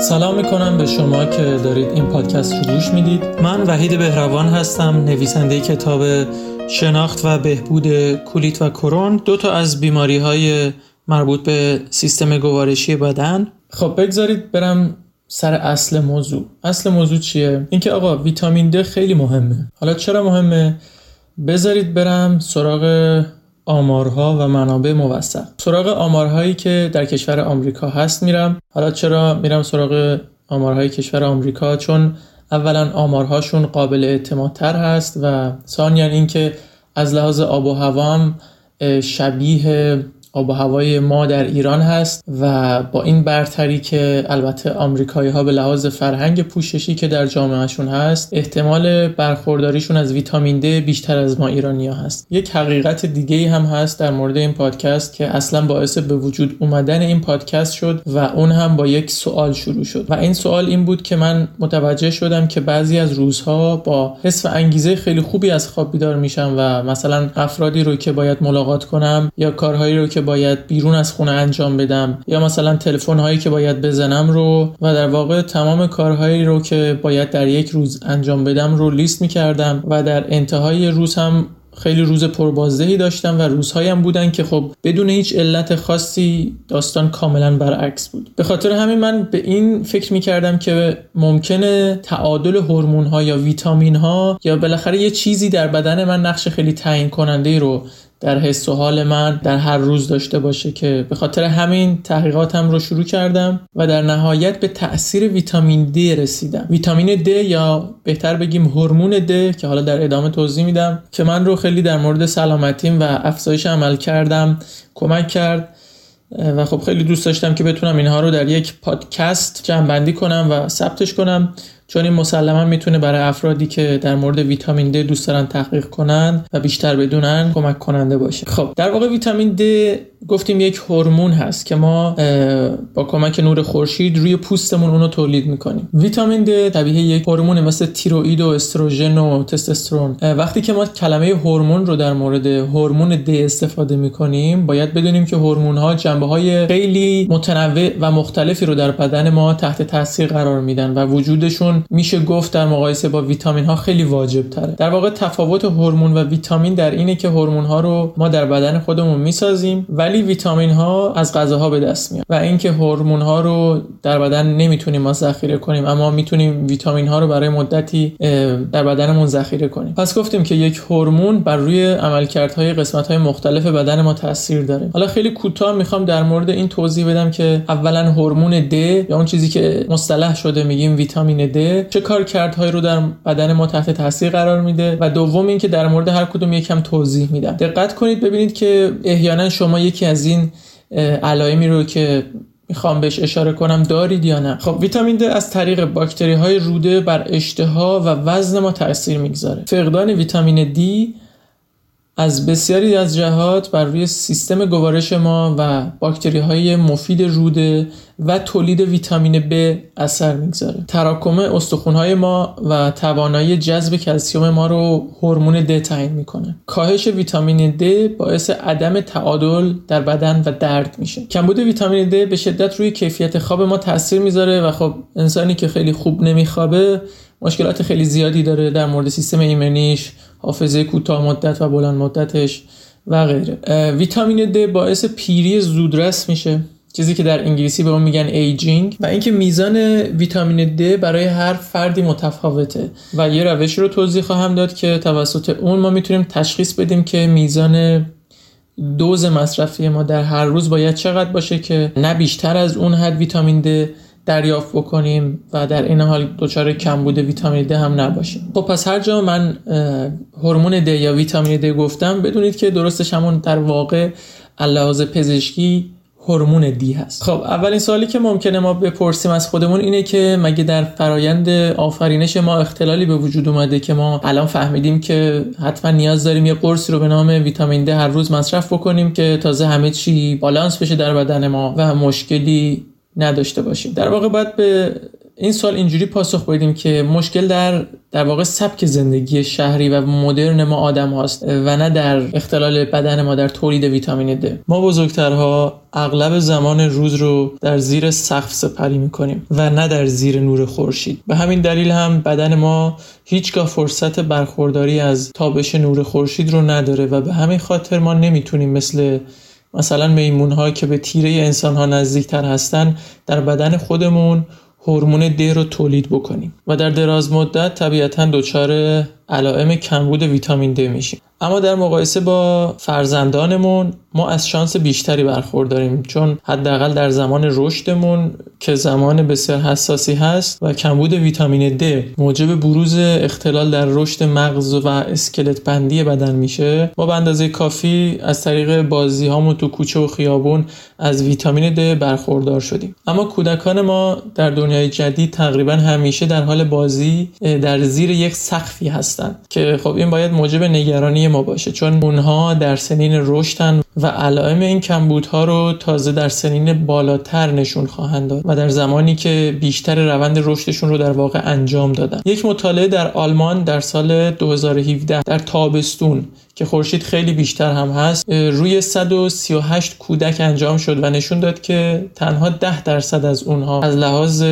سلام می‌کنم به شما که دارید این پادکست رو گوش می‌دید. من وحید بهروان هستم نویسنده کتاب شناخت و بهبود کولیت و کرون. دو تا از بیماری های مربوط به سیستم گوارشی بدن. خب بگذارید برم سر اصل موضوع. اصل موضوع چیه؟ اینکه آقا ویتامین د خیلی مهمه. حالا چرا مهمه؟ بذارید برم سراغ آمارها و منابع موثق. سراغ آمارهایی که در کشور آمریکا هست میرم. حالا چرا میرم سراغ آمارهای کشور آمریکا؟ چون اولا آمارهاشون قابل اعتمادتر هست و ثانیا اینکه از لحاظ آب و هوا شبیه آب و هوای ما در ایران هست و با این برتری که البته آمریکایی ها به لحاظ فرهنگ پوششی که در جامعهشون هست احتمال برخورداریشون از ویتامین د بیشتر از ما ایرانی ها هست. یک حقیقت دیگه هم هست در مورد این پادکست که اصلا باعث به وجود اومدن این پادکست شد و اون هم با یک سوال شروع شد. و این سوال این بود که من متوجه شدم که بعضی از روزها با حس و انگیزه خیلی خوبی از خواب بیدار میشم و مثلا افرادی رو که باید ملاقات کنم یا کارهایی رو که باید بیرون از خونه انجام بدم یا مثلا تلفن هایی که باید بزنم رو و در واقع تمام کارهایی رو که باید در یک روز انجام بدم رو لیست می کردم و در انتهای روز هم خیلی روز پربازدهی داشتم و روزهایم بودن که خب بدون هیچ علت خاصی داستان کاملا برعکس بود. به خاطر همین من به این فکر می کردم که ممکنه تعادل هورمون ها یا ویتامین ها یا بالاخره یه چیزی در بدن من نقش خیلی تعیین کننده رو در حس و حال من در هر روز داشته باشه که به خاطر همین تحقیقاتم رو شروع کردم و در نهایت به تاثیر ویتامین D رسیدم. ویتامین D یا بهتر بگیم هورمون D که حالا در ادامه توضیح میدم که من رو خیلی در مورد سلامتیم و افزایش عمل کردم کمک کرد و خب خیلی دوست داشتم که بتونم اینها رو در یک پادکست جمع کنم و ثبتش کنم. چون این مسلما می‌تونه برای افرادی که در مورد ویتامین د دوست دارن تحقیق کنن و بیشتر بدونن کمک کننده باشه. خب در واقع ویتامین د گفتیم یک هورمون هست که ما با کمک نور خورشید روی پوستمون اونو تولید می‌کنیم. ویتامین د طبیعی یک هورمون مثل تیروئید و استروژن و تستوسترون. وقتی که ما کلمه هورمون رو در مورد هورمون د استفاده می‌کنیم باید بدونیم که هورمون ها جنبه های خیلی متنوع و مختلفی رو در بدن ما تحت تاثیر قرار میدن و وجودشون میشه گفت در مقایسه با ویتامین ها خیلی واجب تره در واقع تفاوت هورمون و ویتامین در اینه که هورمون ها رو ما در بدن خودمون می‌سازیم ولی ویتامین ها از غذاها به دست میاد و اینکه هورمون ها رو در بدن نمی‌تونیم ما ذخیره کنیم اما می‌تونیم ویتامین ها رو برای مدتی در بدنمون ذخیره کنیم. پس گفتیم که یک هورمون بر روی عملکردهای قسمت های مختلف بدن ما تاثیر داره. حالا خیلی کوتاه می‌خوام در مورد این توضیح بدم که اولا هورمون D یا اون چیزی که مصطلح شده میگیم ویتامین D چه کارکردهایی رو در بدن ما تحت تاثیر قرار میده؟ و دوم اینکه در مورد هر کدوم یکم توضیح میدم. دقت کنید ببینید که احیانا شما یکی از این علائمی رو که می‌خوام بهش اشاره کنم دارید یا نه؟ خب ویتامین د از طریق باکتری های روده بر اشتها و وزن ما تاثیر می‌گذاره. فقدان ویتامین دی از بسیاری از جهات بر روی سیستم گوارش ما و باکتری های مفید روده و تولید ویتامین B اثر می‌گذاره. تراکم استخونهای ما و توانایی جذب کلسیوم ما رو هورمون د تعیین می‌کنه. کاهش ویتامین D باعث عدم تعادل در بدن و درد میشه. کمبود ویتامین D به شدت روی کیفیت خواب ما تاثیر می‌ذاره و خب انسانی که خیلی خوب نمیخوابه مشکلات خیلی زیادی داره در مورد سیستم ایمنیش حافظه کوتاه مدت و بلند مدتش و غیره. ویتامین د باعث پیری زودرس میشه. چیزی که در انگلیسی به اون میگن aging و اینکه میزان ویتامین د برای هر فردی متفاوته. و یه روشی رو توضیح خواهم داد که توسط اون ما می‌تونیم تشخیص بدیم که میزان دوز مصرفی ما در هر روز باید چقدر باشه که نه بیشتر از اون حد ویتامین د دریافت بکنیم و در این حال دچار کمبود ویتامین د هم نباشیم. خب پس هر جا من هورمون د یا ویتامین د گفتم بدونید که درستش همون در واقع لحاظ پزشکی هورمون دی هست. خب اولین سوالی که ممکنه ما بپرسیم از خودمون اینه که مگه در فرایند آفرینش ما اختلالی به وجود اومده که ما الان فهمیدیم که حتما نیاز داریم یه قرصی رو به نام ویتامین د هر روز مصرف بکنیم که تازه همه چی بالانس بشه در بدن ما و مشکلی نداشته باشیم. در واقع باید به این سال اینجوری پاسخ بدیم که مشکل در در واقع سبک زندگی شهری و مدرن ما آدم هاست و نه در اختلال بدن ما در تولید ویتامین د. ما بزرگترها اغلب زمان روز رو در زیر سقف سپری می‌کنیم و نه در زیر نور خورشید. به همین دلیل هم بدن ما هیچگاه فرصت برخورداری از تابش نور خورشید رو نداره و به همین خاطر ما نمی‌تونیم مثل مثلا میمون ها که به تیره انسان ها نزدیکتر هستن در بدن خودمون هورمون د رو تولید بکنیم. و در دراز مدت طبیعتا دچار علائم کمبود ویتامین د میشیم. اما در مقایسه با فرزندانمون ما از شانس بیشتری برخورداریم چون حداقل در زمان رشدمون که زمان بسیار حساسی هست و کمبود ویتامین د موجب بروز اختلال در رشد مغز و اسکلت بندی بدن میشه ما به اندازه کافی از طریق بازی هامون تو کوچه و خیابون از ویتامین د برخوردار شدیم. اما کودکان ما در دنیای جدید تقریبا همیشه در حال بازی در زیر یک سقفی هستند که خب این باید موجب نگرانی ما باشه چون اونها در سنین رشدن و علائم این کمبودها رو تازه در سنین بالاتر نشون خواهند داد و در زمانی که بیشتر روند رشدشون رو در واقع انجام دادن. یک مطالعه در آلمان در سال 2017 در تابستون که خورشید خیلی بیشتر هم هست روی 138 کودک انجام شد و نشون داد که تنها 10 درصد از اونها از لحاظ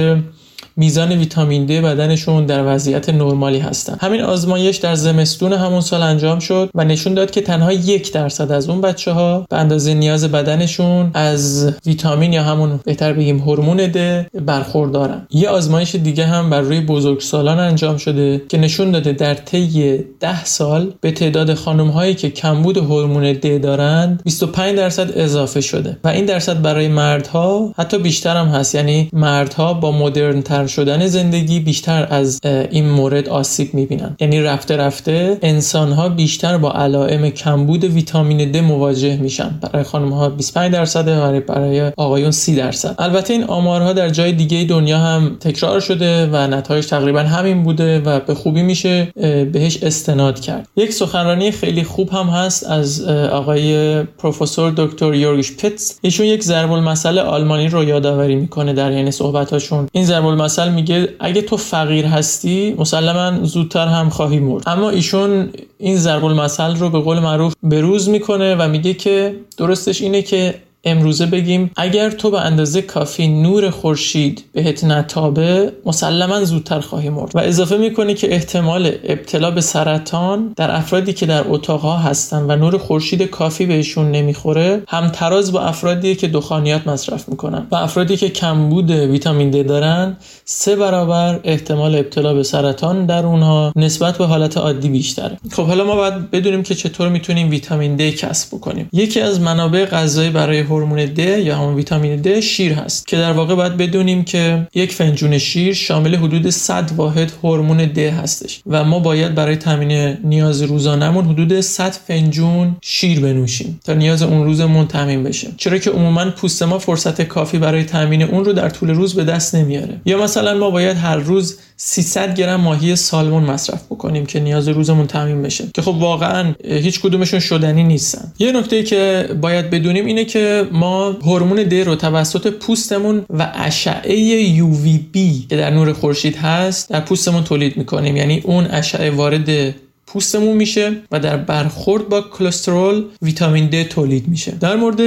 میزان ویتامین د بدنشون در وضعیت نرمالی هستن. همین آزمایش در زمستون همون سال انجام شد و نشون داد که تنها یک درصد از اون بچه ها به اندازه نیاز بدنشون از ویتامین یا همون بهتر بگیم هورمون د برخوردارن. یه آزمایش دیگه هم بر روی بزرگسالان انجام شده که نشون داده در طی 10 سال به تعداد خانم هایی که کمبود هورمون د دارند 25 درصد اضافه شده. و این درصد برای مردها حتی بیشتر هم هست. یعنی مردها با مدرن شدن زندگی بیشتر از این مورد آسیب می‌بینن. یعنی رفته رفته انسان ها بیشتر با علائم کمبود ویتامین د مواجه میشن. برای خانم ها 25 درصد برای برای آقایون 30 درصد. البته این آمارها در جای دیگه دنیا هم تکرار شده و نتایج تقریبا همین بوده و به خوبی میشه بهش استناد کرد. یک سخنرانی خیلی خوب هم هست از آقای پروفسور دکتر یورگش پیتز ایشون یک ضرب المثل آلمانی رو یادآوری می‌کنه در یعنی صحبتاشون. این ضرب مثل میگه اگه تو فقیر هستی مسلما زودتر هم خواهی مرد. اما ایشون این ضرب المثل رو به قول معروف بروز می‌کنه و میگه که درستش اینه که امروزه بگیم اگر تو به اندازه کافی نور خورشید بهت نتابه مسلما زودتر خواهی مرد. و اضافه می‌کنه که احتمال ابتلا به سرطان در افرادی که در اتاقها هستن و نور خورشید کافی بهشون نمی‌خوره هم تراز با افرادی که دخانیات مصرف می‌کنن. و افرادی که کمبود ویتامین د دارن سه برابر احتمال ابتلا به سرطان در اونها نسبت به حالت عادی بیشتره. خب حالا ما باید بدونیم که چطور می‌تونیم ویتامین د کسب بکنیم. یکی از منابع غذایی برای هورمون د یا همون ویتامین د شیر هست که در واقع باید بدونیم که یک فنجون شیر شامل حدود 100 واحد هورمون د هستش و ما باید برای تامین نیاز روزانهمون حدود 100 فنجون شیر بنوشیم تا نیاز اون روزمون تامین بشه. چرا که عموما پوست ما فرصت کافی برای تامین اون رو در طول روز به دست نمیاره. یا مثلا ما باید هر روز 300 گرم ماهی سالمون مصرف بکنیم که نیاز روزمون تامین بشه که خب واقعا هیچ کدومشون شدنی نیستن. یه نکته که باید بدونیم اینه که ما هورمون د رو توسط پوستمون و اشعه UVB که در نور خورشید هست در پوستمون تولید می‌کنیم. یعنی اون اشعه وارد پوستمون میشه و در برخورد با کلسترول ویتامین د تولید میشه. در مورد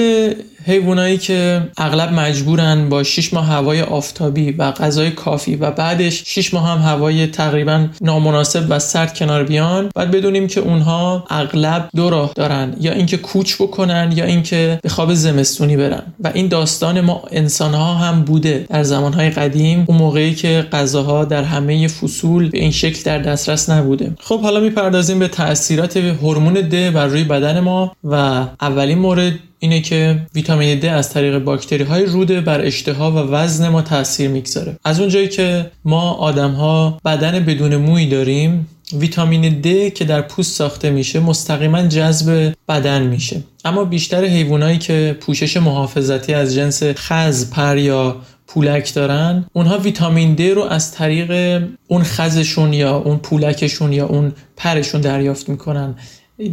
حیوانایی که اغلب مجبورن با 6 ماه هوای آفتابی و غذای کافی و بعدش 6 ماه هم هوای تقریبا نامناسب و سرد کنار بیان باید بدونیم که اونها اغلب دو راه دارن یا اینکه کوچ بکنن یا اینکه به خواب زمستونی برن. و این داستان ما انسان ها هم بوده در زمانهای قدیم اون موقعی که غذاها در همه فصول به این شکل در دسترس نبوده. خب حالا می‌پردازیم به تاثیرات هورمون د بر روی بدن ما و اولین مورد اینه که ویتامین د از طریق باکتری های روده بر اشتها و وزن ما تاثیر می‌گذاره. از اونجایی که ما آدم ها بدن بدون موی داریم ویتامین د که در پوست ساخته میشه مستقیما جذب بدن میشه. اما بیشتر حیوانایی که پوشش محافظتی از جنس خز پر یا پولک دارن اونها ویتامین د رو از طریق اون خزشون یا اون پولکشون یا اون پرشون دریافت می‌کنن.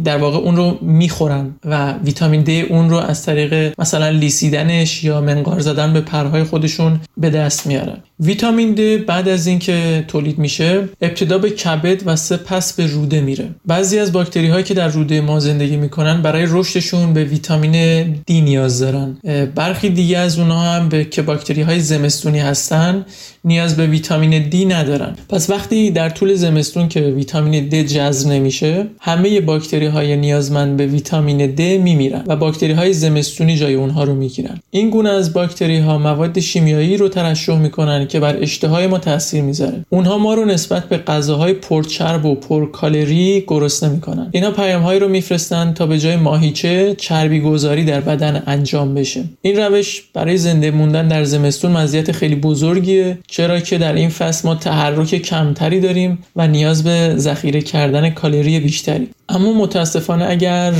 در واقع اون رو می‌خورن و ویتامین دی اون رو از طریق مثلا لیسیدنش یا منقار زدن به پرهای خودشون به دست میارن. ویتامین دی بعد از اینکه تولید میشه ابتدا به کبد و سپس به روده میره. بعضی از باکتری هایی که در روده ما زندگی می‌کنن برای رشدشون به ویتامین دی نیاز دارن. برخی دیگه از اونها هم به که باکتری های زمستونی هستن نیاز به ویتامین دی ندارن. پس وقتی در طول زمستون که ویتامین دی جذب نمیشه همه باکتری های نیازمند به ویتامین دی میمیرن و باکتری های زمستونی جای اونها رو می‌گیرن. این گونه از باکتری ها مواد شیمیایی رو ترشح می‌کنن که بر اشتهای ما تاثیر می‌ذاره. اونها ما رو نسبت به غذاهای پرچرب و پرکالری گرسنه می‌کنن. اینا پیامهایی رو میفرستن تا به جای ماهیچه چربی گذاری در بدن انجام بشه. این روش برای زنده موندن در زمستون مزیت خیلی بزرگیه چرا که در این فصل ما تحرک کمتری داریم و نیاز به ذخیره کردن کالری بیشتری. اما متاسفانه اگر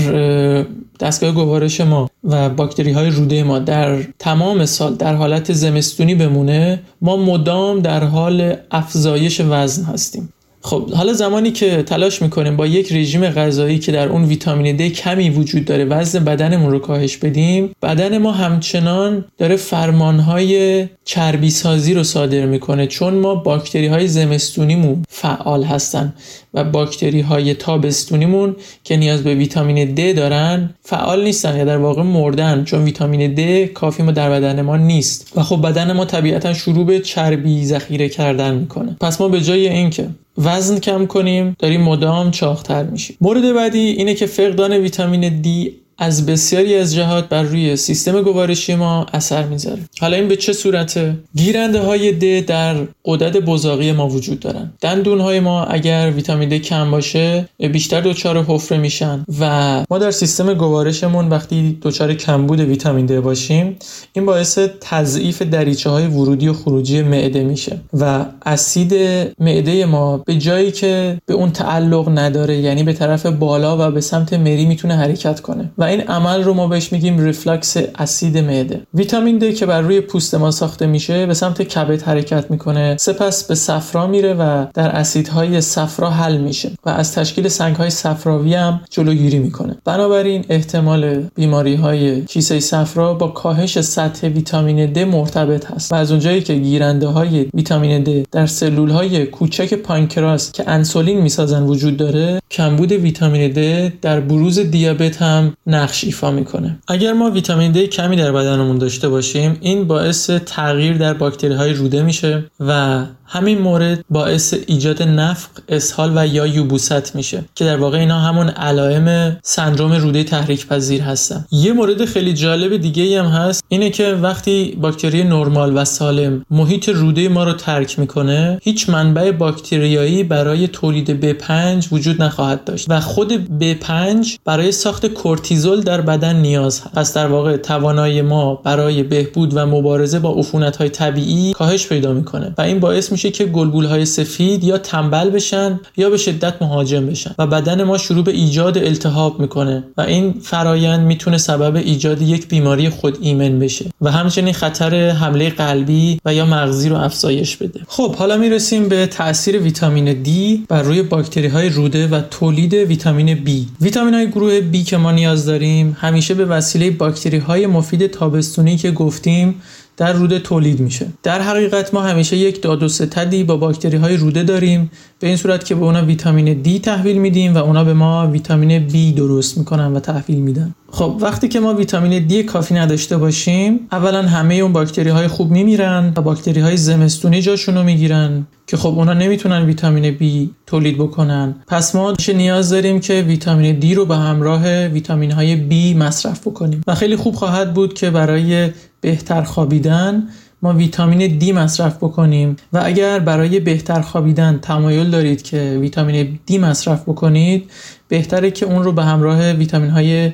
دستگاه گوارش ما و باکتری های روده ما در تمام سال در حالت زمستونی بمونه ما مدام در حال افزایش وزن هستیم. خب حالا زمانی که تلاش می‌کنیم با یک رژیم غذایی که در اون ویتامین د کمی وجود داره وزن بدنمون رو کاهش بدیم بدن ما همچنان داره فرمانهای چربی سازی رو صادر می‌کنه چون ما باکتری های زمستونیمون فعال هستن. و باکتری های تابستونیمون که نیاز به ویتامین د دارن فعال نیستن یا در واقع مردن. چون ویتامین د کافی ما در بدن ما نیست. و خب بدن ما طبیعتا شروع به چربی ذخیره کردن می‌کنه. پس ما به جای اینکه وزن کم کنیم داریم مدام چاقتر میشیم. مورد بعدی اینه که فقدان ویتامین دی از بسیاری از جهات بر روی سیستم گوارشی ما اثر می‌ذاره. حالا این به چه صورته؟ گیرنده های د در قدرت بزاقی ما وجود دارن. دندون های ما اگر ویتامین د کم باشه بیشتر دچار حفره میشن و ما در سیستم گوارشمون وقتی دچار کمبود ویتامین د باشیم این باعث تضعیف دریچه های ورودی و خروجی معده میشه و اسید معده ما به جایی که به اون تعلق نداره یعنی به طرف بالا و به سمت مری می‌تونه حرکت کنه. و این عمل رو ما بهش میگیم ریفلکس اسید معده. ویتامین د که بر روی پوست ما ساخته میشه به سمت کبد حرکت می‌کنه. سپس به صفرا میره و در اسیدهای صفرا حل میشه و از تشکیل سنگهای صفراوی هم جلوگیری می‌کنه. بنابراین احتمال بیماری های کیسه صفرا با کاهش سطح ویتامین د مرتبط هست. و از اونجایی که گیرنده های ویتامین د در سلول های کوچک پانکراس که انسولین می‌سازن وجود داره کمبود ویتامین د در بروز دیابت هم نقش ایفا می‌کنه. اگر ما ویتامین د کمی در بدنمون داشته باشیم این باعث تغییر در باکتری های روده میشه و همین مورد باعث ایجاد نفق، اسهال و یا یوبوست میشه که در واقع اینا همون علائم سندروم روده تحریک پذیر هستن. یه مورد خیلی جالب دیگه ای هم هست اینه که وقتی باکتری نرمال و سالم محیط روده ما رو ترک می‌کنه هیچ منبع باکتریایی برای تولید B5 وجود نخواهد داشت و خود B5 برای ساخت کورتیزول در بدن نیاز هست. پس در واقع توانایی ما برای بهبود و مبارزه با عفونت های طبیعی کاهش پیدا می‌کنه و این باعث میشه که گلبول های سفید یا تنبل بشن یا به شدت مهاجم بشن و بدن ما شروع به ایجاد التهاب می‌کنه و این فرایند می‌تونه سبب ایجاد یک بیماری خود ایمن بشه و همچنین خطر حمله قلبی و یا مغزی رو افزایش بده. خب حالا می‌رسیم به تاثیر ویتامین D بر روی باکتری های روده و تولید ویتامین B. ویتامین های گروه B که ما نیاز همیشه به وسیله باکتری های مفید تابستونی که گفتیم در روده تولید میشه. در حقیقت ما همیشه یک داد و ستدی با باکتری های روده داریم. به این صورت که به اونا ویتامین دی تحویل میدیم و اونا به ما ویتامین B درست می‌کنن و تحویل میدن. خب وقتی که ما ویتامین دی کافی نداشته باشیم اولا همه اون باکتری های خوب میمیرن و باکتری های زمستونی جاشون رو می‌گیرن که خب اونا نمی‌تونن ویتامین B تولید بکنن. پس ما نیاز داریم که ویتامین دی رو به همراه ویتامین های B مصرف بکنیم. و خیلی خوب خواهد بود که برای بهتر خوابیدن ما ویتامین دی مصرف بکنیم. و اگر برای بهتر خوابیدن تمایل دارید که ویتامین دی مصرف بکنید بهتره که اون رو به همراه ویتامین های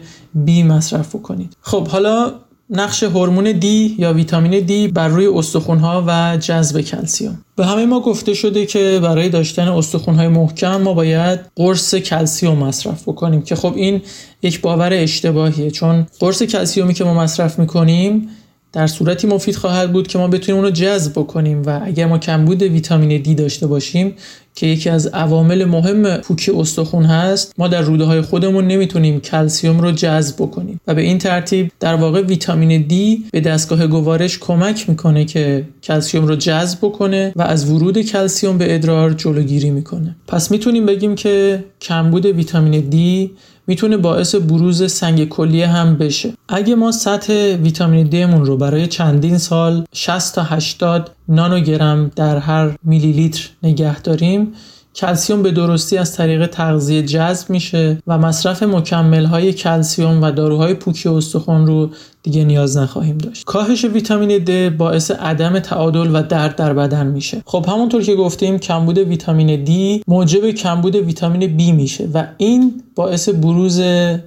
B مصرف بکنید. خب حالا نقش هورمون دی یا ویتامین دی بر روی استخونها و جذب کلسیوم به همه ما گفته شده که برای داشتن استخونهای محکم ما باید قرص کلسیوم مصرف بکنیم که خب این یک باور اشتباهیه. چون قرص کلسیومی که ما مصرف می‌کنیم در صورتی مفید خواهد بود که ما بتونیم اونو جذب بکنیم و اگر ما کمبود ویتامین دی داشته باشیم که یکی از عوامل مهم پوکی استخون هست ما در روده های خودمون نمی‌تونیم کلسیوم رو جذب بکنیم. و به این ترتیب در واقع ویتامین دی به دستگاه گوارش کمک می‌کنه که کلسیوم رو جذب بکنه و از ورود کلسیوم به ادرار جلوگیری می‌کنه. پس می‌تونیم بگیم که کمبود ویتامین دی می‌تونه باعث بروز سنگ کلیه هم بشه. اگه ما سطح ویتامین دی مون رو برای چندین سال 60 تا 80 نانوگرم در هر میلی لیتر نگه داریم کلسیوم به درستی از طریق تغذیه جذب میشه و مصرف مکمل های کلسیوم و داروهای پوکی استخوان رو دیگه نیاز نخواهیم داشت. کاهش ویتامین د باعث عدم تعادل و درد در بدن میشه. خب همونطور که گفتیم کمبود ویتامین دی موجب کمبود ویتامین B میشه و این باعث بروز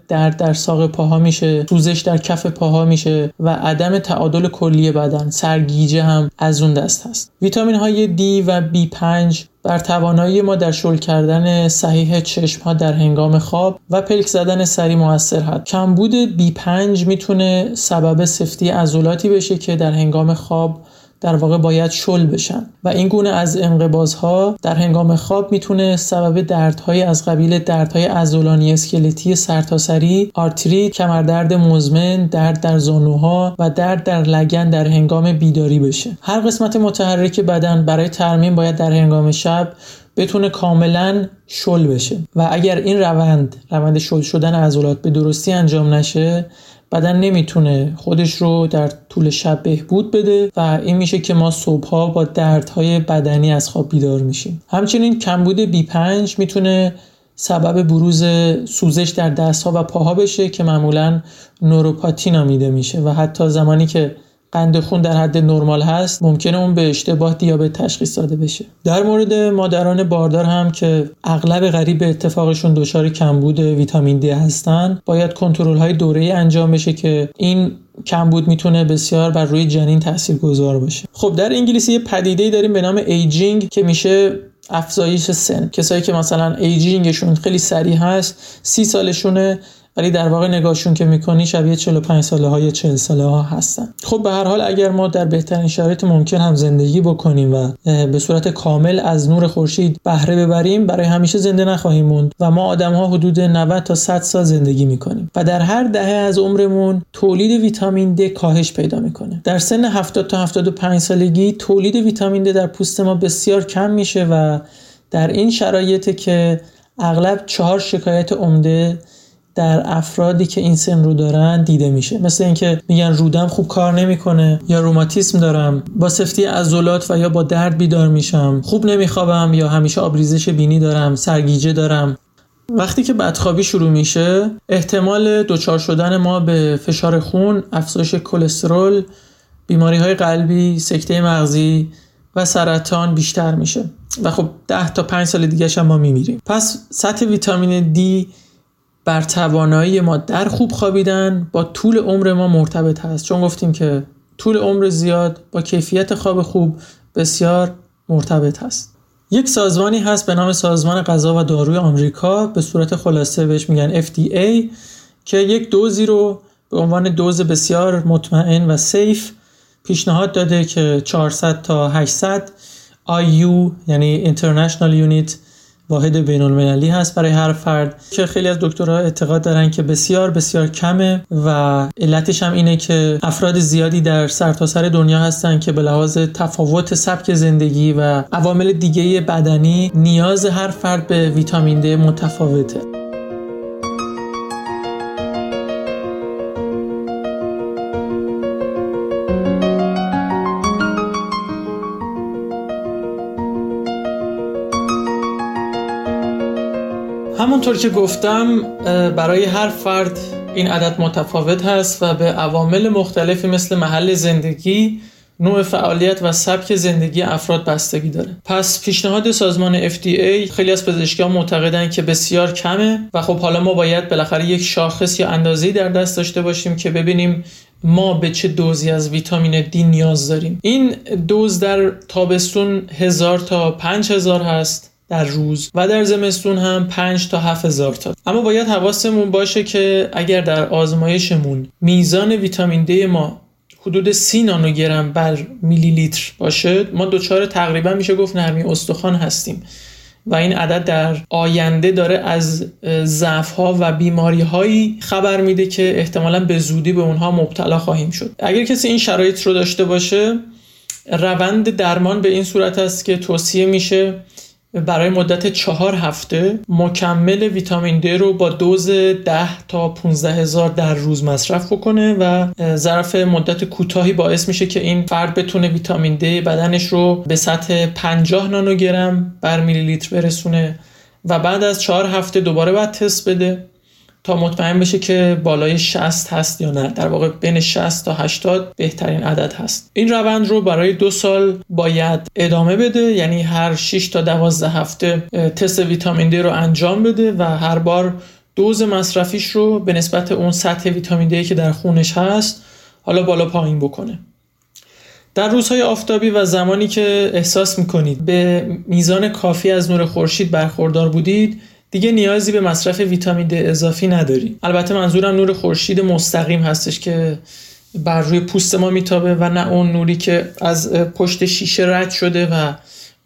درد در ساق پاها میشه سوزش در کف پاها میشه و عدم تعادل کلی بدن سرگیجه هم از اون دست هست. ویتامین های دی و B5 بر توانایی ما در شل کردن صحیح چشم ها در هنگام خواب و پلک زدن سریع موثر هست. کمبود B5 می‌تونه سبب سفتی عضلاتی بشه که در هنگام خواب در واقع باید شل بشن. و این گونه از انقباضها در هنگام خواب می‌تونه سبب دردهای از قبیل دردهای عضلانی اسکلتی سرتاسری آرتریت کمردرد مزمن درد در زانوها و درد در لگن در هنگام بیداری بشه. هر قسمت متحرک بدن برای ترمیم باید در هنگام شب بتونه کاملا شل بشه. و اگر این روند روند شل شدن عضلات به درستی انجام نشه بدن نمی‌تونه خودش رو در طول شب بهبود بده و این میشه که ما صبحها با دردهای بدنی از خواب بیدار میشیم. همچنین کمبود B5 می‌تونه سبب بروز سوزش در دستها و پاها بشه که معمولا نوروپاتی نامیده میشه و حتی زمانی که قند خون در حد نرمال هست ممکنه اون به اشتباه دیابت تشخیص داده بشه. در مورد مادران باردار هم که اغلب غریب به اتفاقشون دچار کمبود ویتامین دی هستن باید کنترل های دوره انجام بشه که این کمبود می‌تونه بسیار بر روی جنین تاثیر گذار باشه. خب در انگلیسی یه پدیده داریم به نام aging که میشه افزایش سن. کسایی که مثلا aging شون خیلی سریع هست سی سالشونه ولی در واقع نگاهشون که می‌کنی شبیه 45 ساله های 40 ساله ها هستن. خب به هر حال اگر ما در بهترین شرایط ممکن هم زندگی بکنیم و به صورت کامل از نور خورشید بهره ببریم برای همیشه زنده نخواهیم موند و ما آدم ها حدود 90 تا 100 سال زندگی می‌کنیم و در هر دهه از عمرمون تولید ویتامین د کاهش پیدا می‌کنه. در سن 70 تا 75 سالگی تولید ویتامین د در پوست ما بسیار کم میشه و در این شرایط که اغلب چهار شکایت عمده در افرادی که این سن رو دارن دیده میشه. مثل اینکه میگن رودم خوب کار نمی‌کنه یا روماتیسم دارم. با سفتی عضلات و یا با درد بیدار میشم. خوب نمیخوابم یا همیشه آبریزش بینی دارم سرگیجه دارم. وقتی که بدخوابی شروع میشه احتمال دچار شدن ما به فشار خون افزایش کلسترول بیماری های قلبی سکته مغزی و سرطان بیشتر میشه. و خب 10 تا 5 سال دیگه هم ما میمیریم. پس سطح ویتامین دی بر توانایی ما در خوب خوابیدن با طول عمر ما مرتبط هست. چون گفتیم که طول عمر زیاد با کیفیت خواب خوب بسیار مرتبط هست. یک سازمانی هست به نام سازمان غذا و داروی آمریکا. به صورت خلاصه بهش میگن FDA که یک دوزی رو به عنوان دوز بسیار مطمئن و سیف پیشنهاد داده که 400 تا 800 IU یعنی International Unit واحد بین المللی هست برای هر فرد که خیلی از دکترها اعتقاد دارن که بسیار بسیار کمه و علتش هم اینه که افراد زیادی در سرتاسر سر دنیا هستن که به لحاظ تفاوت سبک زندگی و عوامل دیگه بدنی نیاز هر فرد به ویتامین د متفاوته. همونطور که گفتم برای هر فرد این عدد متفاوت هست و به عوامل مختلفی مثل محل زندگی نوع فعالیت و سبک زندگی افراد بستگی داره. پس پیشنهاد سازمان FDA خیلی از پزشکان معتقدن که بسیار کمه و خب حالا ما باید بالاخره یک شاخص یا اندازه‌ای در دست داشته باشیم که ببینیم ما به چه دوزی از ویتامین دی نیاز داریم. این دوز در تابستون هزار تا پنج هزار هست. در روز و در زمستون هم 5 تا 7000 تا. اما باید حواسمون باشه که اگر در آزمایشمون میزان ویتامین دی ما حدود سی نانوگرم بر میلی لیتر باشه ما دچار تقریبا میشه گفت نرمی استخوان هستیم. و این عدد در آینده داره از ضعف ها و بیماری هایی خبر میده که احتمالا به زودی به اونها مبتلا خواهیم شد. اگر کسی این شرایط رو داشته باشه روند درمان به این صورت است که توصیه میشه برای مدت چهار هفته مکمل ویتامین د رو با دوز 10 تا 15 هزار در روز مصرف بکنه و ظرف مدت کوتاهی باعث میشه که این فرد بتونه ویتامین د بدنش رو به سطح 50 نانوگرم بر میلی لیتر برسونه و بعد از چهار هفته دوباره باید تست بده. تا مطمئن بشه که بالای 60 هست یا نه. در واقع بین 60 تا 80 بهترین عدد هست. این روند رو برای دو سال باید ادامه بده یعنی هر 6 تا 12 هفته تست ویتامین دی رو انجام بده و هر بار دوز مصرفیش رو به نسبت اون سطح ویتامین دی که در خونش هست حالا بالا پایین بکنه. در روزهای آفتابی و زمانی که احساس می‌کنید به میزان کافی از نور خورشید برخوردار بودید دیگه نیازی به مصرف ویتامین د اضافی نداری. البته منظورم نور خورشید مستقیم هستش که بر روی پوست ما میتابه و نه اون نوری که از پشت شیشه رد شده و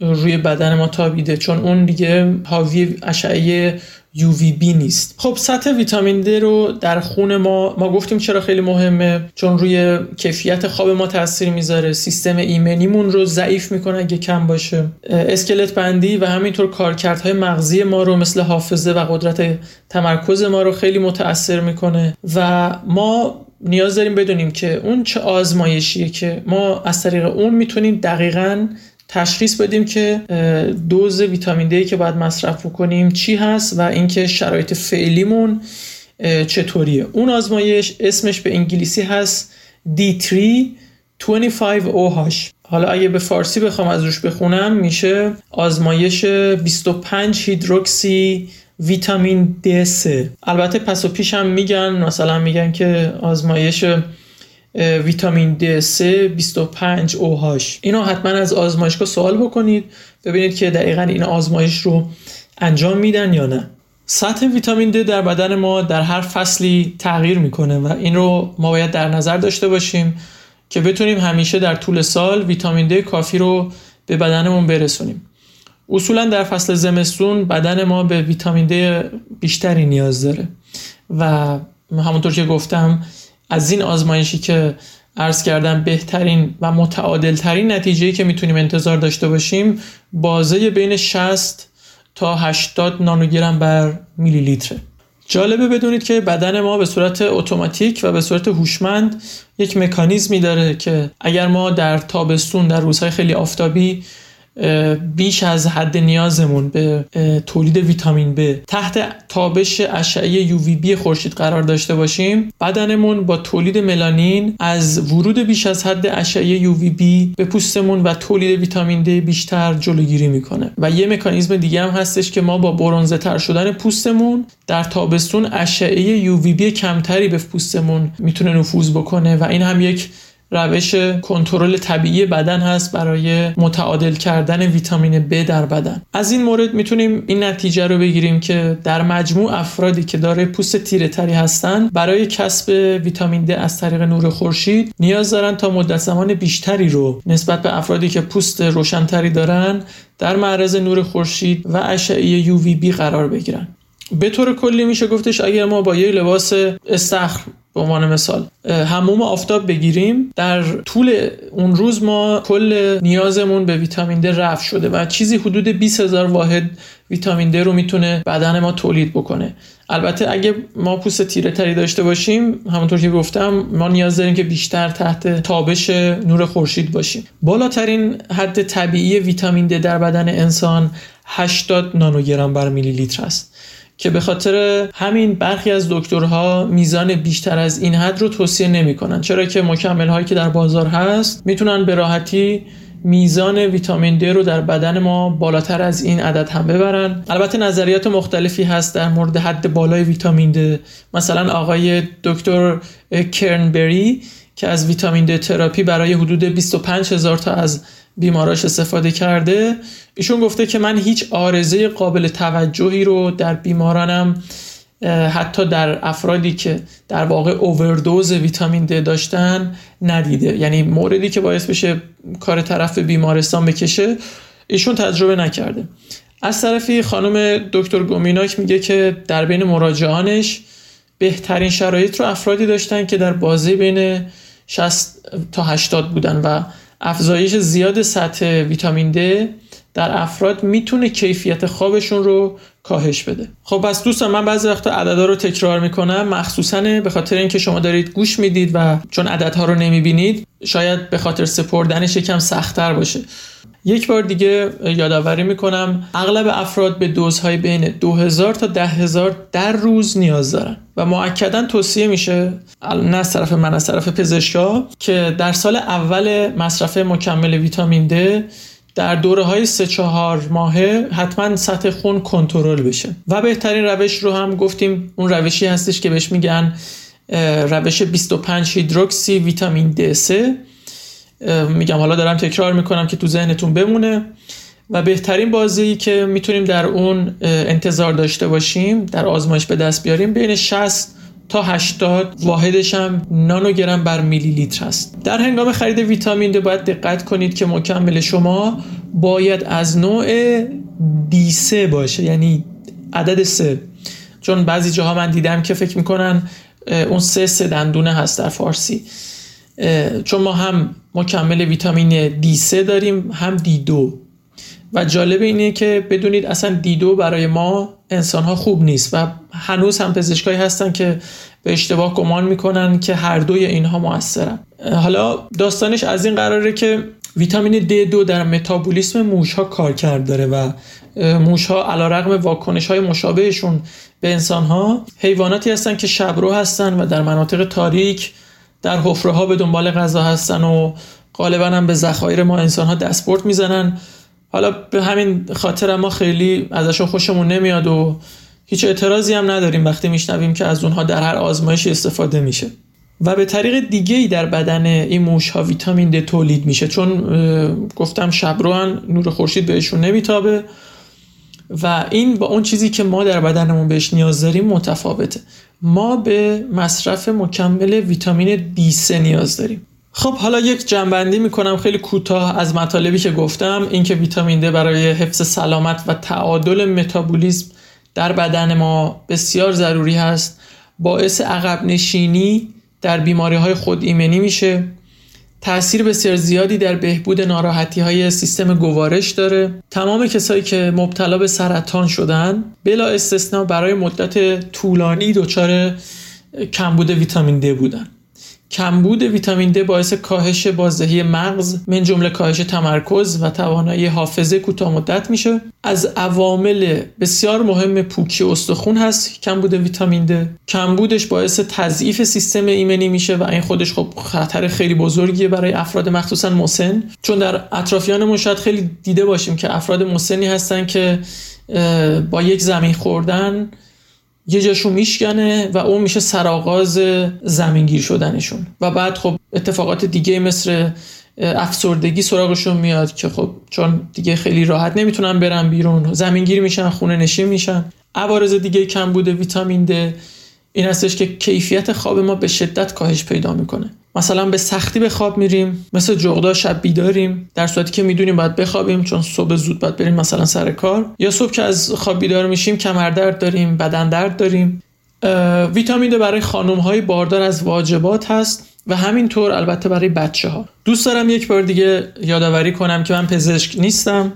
روی بدن ما تابیده چون اون دیگه حاوی اشعه UVB نیست. خب سطح ویتامین D رو در خون ما ما گفتیم چرا خیلی مهمه؟ چون روی کیفیت خواب ما تاثیر می‌ذاره سیستم ایمنیمون رو ضعیف می‌کنه اگه کم باشه. اسکلت بندی و همینطور کارکردهای مغزی ما رو مثل حافظه و قدرت تمرکز ما رو خیلی متاثر می‌کنه و ما نیاز داریم بدونیم که اون چه آزمایشیه که ما از طریق اون می‌تونیم دقیقا تشخیص بدیم که دوز ویتامین دی که باید مصرف بکنیم چی هست و اینکه شرایط فعلیمون چطوریه. اون آزمایش اسمش به انگلیسی هست D3 25OH حالا اگه به فارسی بخوام از روش بخونم میشه آزمایش 25 هیدروکسی ویتامین D3 البته پس و پیش هم میگن مثلا میگن که آزمایش ویتامین D3 25 OH اینو حتما از آزمایشگاه سوال بکنید ببینید که دقیقا این آزمایش رو انجام میدن یا نه. سطح ویتامین D در بدن ما در هر فصلی تغییر می‌کنه و این رو ما باید در نظر داشته باشیم که بتونیم همیشه در طول سال ویتامین D کافی رو به بدنمون برسونیم. اصولا در فصل زمستون بدن ما به ویتامین D بیشتری نیاز داره. و همونطور که گفتم از این آزمایشی که عرض کردم بهترین و متعادل ترین نتیجه که می‌تونیم انتظار داشته باشیم بازه بین 60 تا 80 نانوگرم بر میلی لیتره جالبه بدونید که بدن ما به صورت اتوماتیک و به صورت هوشمند یک مکانیزمی داره که اگر ما در تابستون در روزهای خیلی آفتابی بیش از حد نیازمون به تولید ویتامین B تحت تابش اشعه UVB خورشید قرار داشته باشیم بدنمون با تولید ملانین از ورود بیش از حد اشعه UVB به پوستمون و تولید ویتامین D بیشتر جلوگیری می‌کنه. و یه مکانیزم دیگه هم هستش که ما با برونزه تر شدن پوستمون در تابستون اشعه UVB کمتری به پوستمون می‌تونه نفوذ بکنه و این هم یک روش کنترل طبیعی بدن هست برای متعادل کردن ویتامین B در بدن. از این مورد می‌تونیم این نتیجه رو بگیریم که در مجموع افرادی که داره پوست تیره تری هستن برای کسب ویتامین D از طریق نور خورشید نیاز دارن تا مدت زمان بیشتری رو نسبت به افرادی که پوست روشنتری دارن در معرض نور خورشید و اشعه UVB قرار بگیرن. به طور کلی میشه گفتش اگر ما با یه لباس استخر به عنوان مثال. هموم آفتاب بگیریم در طول اون روز ما کل نیازمون به ویتامین د رفع شده و چیزی حدود 20 هزار واحد ویتامین د رو می‌تونه بدن ما تولید بکنه. البته اگه ما پوست تیره تری داشته باشیم همونطور که گفتم ما نیاز داریم که بیشتر تحت تابش نور خورشید باشیم. بالاترین حد طبیعی ویتامین د در بدن انسان 80 نانوگرم بر میلی لیتر است. که به خاطر همین برخی از دکترها میزان بیشتر از این حد رو توصیه نمی‌کنن. چرا که مکمل هایی که در بازار هست می‌تونن به راحتی میزان ویتامین D رو در بدن ما بالاتر از این عدد هم ببرن. البته نظریات مختلفی هست در مورد حد بالای ویتامین D. مثلا آقای دکتر کرنبری که از ویتامین D تراپی برای حدود 25 هزار تا از بیماراش استفاده کرده. ایشون گفته که من هیچ آرزه قابل توجهی رو در بیمارانم حتی در افرادی که در واقع اووردوز ویتامین د داشتن ندیده. یعنی موردی که باعث بشه کار طرف بیمارستان بکشه ایشون تجربه نکرده. از طرفی خانم دکتر گومیناک میگه که در بین مراجعانش بهترین شرایط رو افرادی داشتن که در بازی بین 60 تا 80 بودن و افزایش زیاد سطح ویتامین د در افراد می‌تونه کیفیت خوابشون رو کاهش بده. خب پس دوستان من بعضی وقتا عددا رو تکرار می‌کنم. مخصوصا به خاطر اینکه شما دارید گوش می‌دید و چون عددها رو نمی‌بینید شاید به خاطر سپردنش یکم سختتر باشه. یک بار دیگه یادآوری می‌کنم اغلب افراد به دوزهای بین 2000 تا 10000 در روز نیاز دارن. و معکدا توصیه میشه نه از طرف من از طرف پزشکا که در سال اول مصرف مکمل ویتامین د در دوره های سه چهار ماهه حتما سطح خون کنترل بشه. و بهترین روش رو هم گفتیم اون روشی هستش که بهش میگن روش 25 هیدروکسی ویتامین D3 میگم حالا دارم تکرار می‌کنم که تو ذهنتون بمونه. و بهترین بازی که می‌تونیم در اون انتظار داشته باشیم در آزمایش به دست بیاریم بین 60 تا 80 واحدش هم نانوگرم بر میلی لیتر است. در هنگام خرید ویتامین باید دقت کنید که مکمل شما باید از نوع D3 باشه یعنی عدد 3 چون بعضی جاها من دیدم که فکر می‌کنن اون سه سه دندونه هست در فارسی. چون ما هم مکمل ویتامین D3 داریم هم D2 و جالب اینه که بدونید اصلا D2 برای ما انسان ها خوب نیست و هنوز هم پزشکایی هستن که به اشتباه گمان می‌کنن که هر دوی اینها موثرن. حالا داستانش از این قراره که ویتامین D2 در متابولیسم موش ها کار کرد داره و موش ها علا رقم واکنش های مشابهشون به انسان ها حیواناتی هستن که شبرو هستن و در مناطق تاریک در حفره ها به دنبال غذا هستن و غالبا هم به ذخایر ما انسان ها دستپورت می‌زنن. حالا به همین خاطر ما خیلی ازشون خوشمون نمیاد و هیچ اعتراضی هم نداریم وقتی میشنویم که از اونها در هر آزمایشی استفاده میشه. و به طریق دیگه ای در بدن این موش ها ویتامین د تولید میشه. چون گفتم شبروان نور خورشید بهشون نمیتابه و این با اون چیزی که ما در بدنمون بهش نیاز داریم متفاوته. ما به مصرف مکمل ویتامین D3 نیاز داریم. خب حالا یک جنبندی می‌کنم خیلی کوتاه از مطالبی که گفتم. اینکه ویتامین د برای حفظ سلامت و تعادل متابولیسم در بدن ما بسیار ضروری هست باعث عقب نشینی در بیماری های خود ایمنی میشه. تاثیر بسیار زیادی در بهبود ناراحتی های سیستم گوارش داره. تمام کسایی که مبتلا به سرطان شدن بلا استثنا برای مدت طولانی دچار کمبود ویتامین د بودن. کمبود ویتامین د باعث کاهش بازدهی مغز من جمله کاهش تمرکز و توانایی حافظه کوتاه مدت میشه. از عوامل بسیار مهم پوکی استخون هست کمبود ویتامین د کمبودش باعث تضعیف سیستم ایمنی میشه و این خودش خب خطر خیلی بزرگیه برای افراد مخصوصا مسن. چون در اطرافیانمون شاید خیلی دیده باشیم که افراد مسنی هستن که با یک زمین خوردن یه جاشون میشکنه و اون میشه سرآغاز زمینگیر شدنشون. و بعد خب اتفاقات دیگه مثل افسردگی سراغشون میاد که خب چون دیگه خیلی راحت نمی‌تونن برن بیرون. زمینگیر میشن خونه نشین میشن. عوارض دیگه کم بوده ویتامین د. این هستش که کیفیت خواب ما به شدت کاهش پیدا می‌کنه. مثلا به سختی به خواب میریم مثل جغدا شب بیداریم در صورتی که می‌دونیم باید بخوابیم چون صبح زود باید بریم مثلا سر کار. یا صبح که از خواب بیدار میشیم کمردرد داریم بدن درد داریم. ویتامین برای خانم های باردار از واجبات هست و همینطور البته برای بچه ها دوست دارم یک بار دیگه یادآوری کنم که من پزشک نیستم.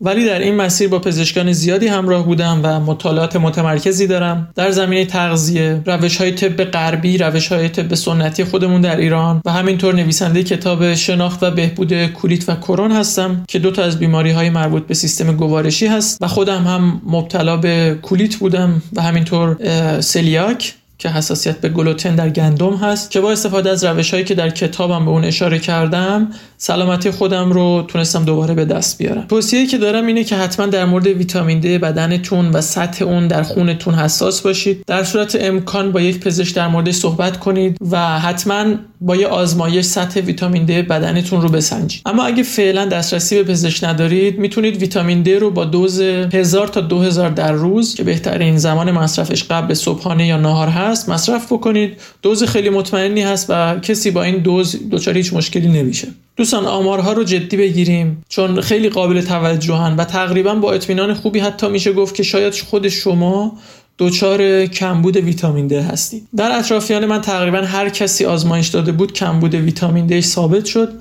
ولی در این مسیر با پزشکان زیادی همراه بودم و مطالعات متمرکزی دارم. در زمینه تغذیه روش های طب غربی روش های طب سنتی خودمون در ایران و همینطور نویسنده کتاب شناخت و بهبود کولیت و کرون هستم که دو تا از بیماری های مربوط به سیستم گوارشی هست و خودم هم مبتلا به کولیت بودم و همینطور سلیاک که حساسیت به گلوتن در گندم هست که با استفاده از روش هایی که در کتابم به اون اشاره کردم سلامتی خودم رو تونستم دوباره به دست بیارم. توصیه که دارم اینه که حتما در مورد ویتامین د بدنتون و سطح اون در خونتون حساس باشید. در صورت امکان با یک پزشک در موردش صحبت کنید و حتما با یه آزمایش سطح ویتامین د بدنتون رو بسنجید. اما اگه فعلا دسترسی به پزشک ندارید می‌تونید ویتامین د رو با دوز 1000 تا 2000 در روز که بهترین زمان مصرفش قبل صبحانه یا نهار هست مصرف بکنید. دوز خیلی مطمئنی هست و کسی با این دوز دچار هیچ مشکلی نمیشه. دوستان آمارها رو جدی بگیریم. چون خیلی قابل توجهن و تقریبا با اطمینان خوبی حتی میشه گفت که شاید خود شما دچار کمبود ویتامین د هستید. در اطرافیان من تقریبا هر کسی آزمایش داده بود کمبود ویتامین د ثابت شد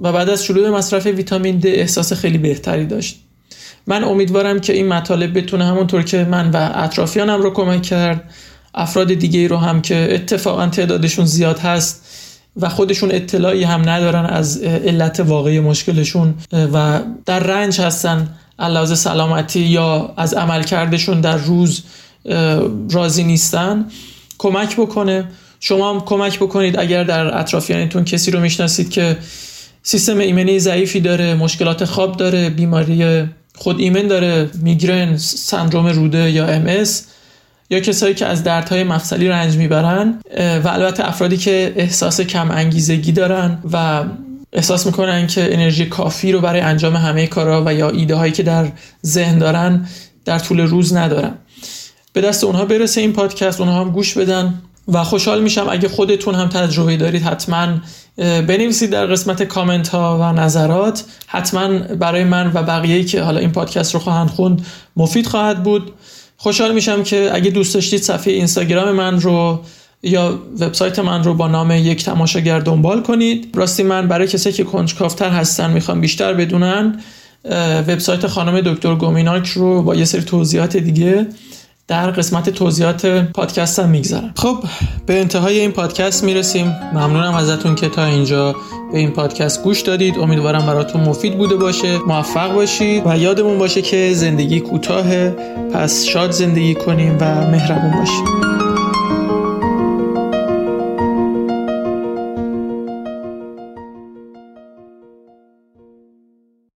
و بعد از شروع مصرف ویتامین د احساس خیلی بهتری داشت. من امیدوارم که این مطالب بتونه همونطور که من و اطرافیانم رو کمک کرد. افراد دیگه رو هم که اتفاقا تعدادشون زیاد هست و خودشون اطلاعی هم ندارن از علت واقعی مشکلشون و در رنج هستن علاوه سلامتی یا از عملکردشون در روز راضی نیستن. کمک بکنه. شما هم کمک بکنید اگر در اطرافیانتون کسی رو می‌شناسید که سیستم ایمنی ضعیفی داره مشکلات خواب داره بیماری خود ایمن داره میگرن سندروم روده یا ام یا کسایی که از دردهای مفصلی رنج می‌برن و البته افرادی که احساس کم انگیزگی دارن و احساس می‌کنن که انرژی کافی رو برای انجام همه کارها و یا ایده هایی که در ذهن دارن در طول روز ندارن. به دست اونها برسه این پادکست اونها هم گوش بدن و خوشحال میشم اگه خودتون هم تجربه دارید حتما بنویسید در قسمت کامنت ها و نظرات. حتما برای من و بقیه که حالا این پادکست رو خواهند خوند مفید خواهد بود. خوشحال میشم که اگه دوست داشتید صفحه اینستاگرام من رو یا وبسایت من رو با نام یک تماشاگر دنبال کنید. راستی من برای کسی که کنجکافتر هستن می‌خوام بیشتر بدونن وبسایت خانم دکتر گومیناک رو با یه سری توضیحات دیگه در قسمت توضیحات پادکست هم می‌گذارم. خب به انتهای این پادکست می‌رسیم. ممنونم ازتون که تا اینجا به این پادکست گوش دادید. امیدوارم براتون مفید بوده باشه. موفق باشید و یادمون باشه که زندگی کوتاهه. پس شاد زندگی کنیم و مهربون باشیم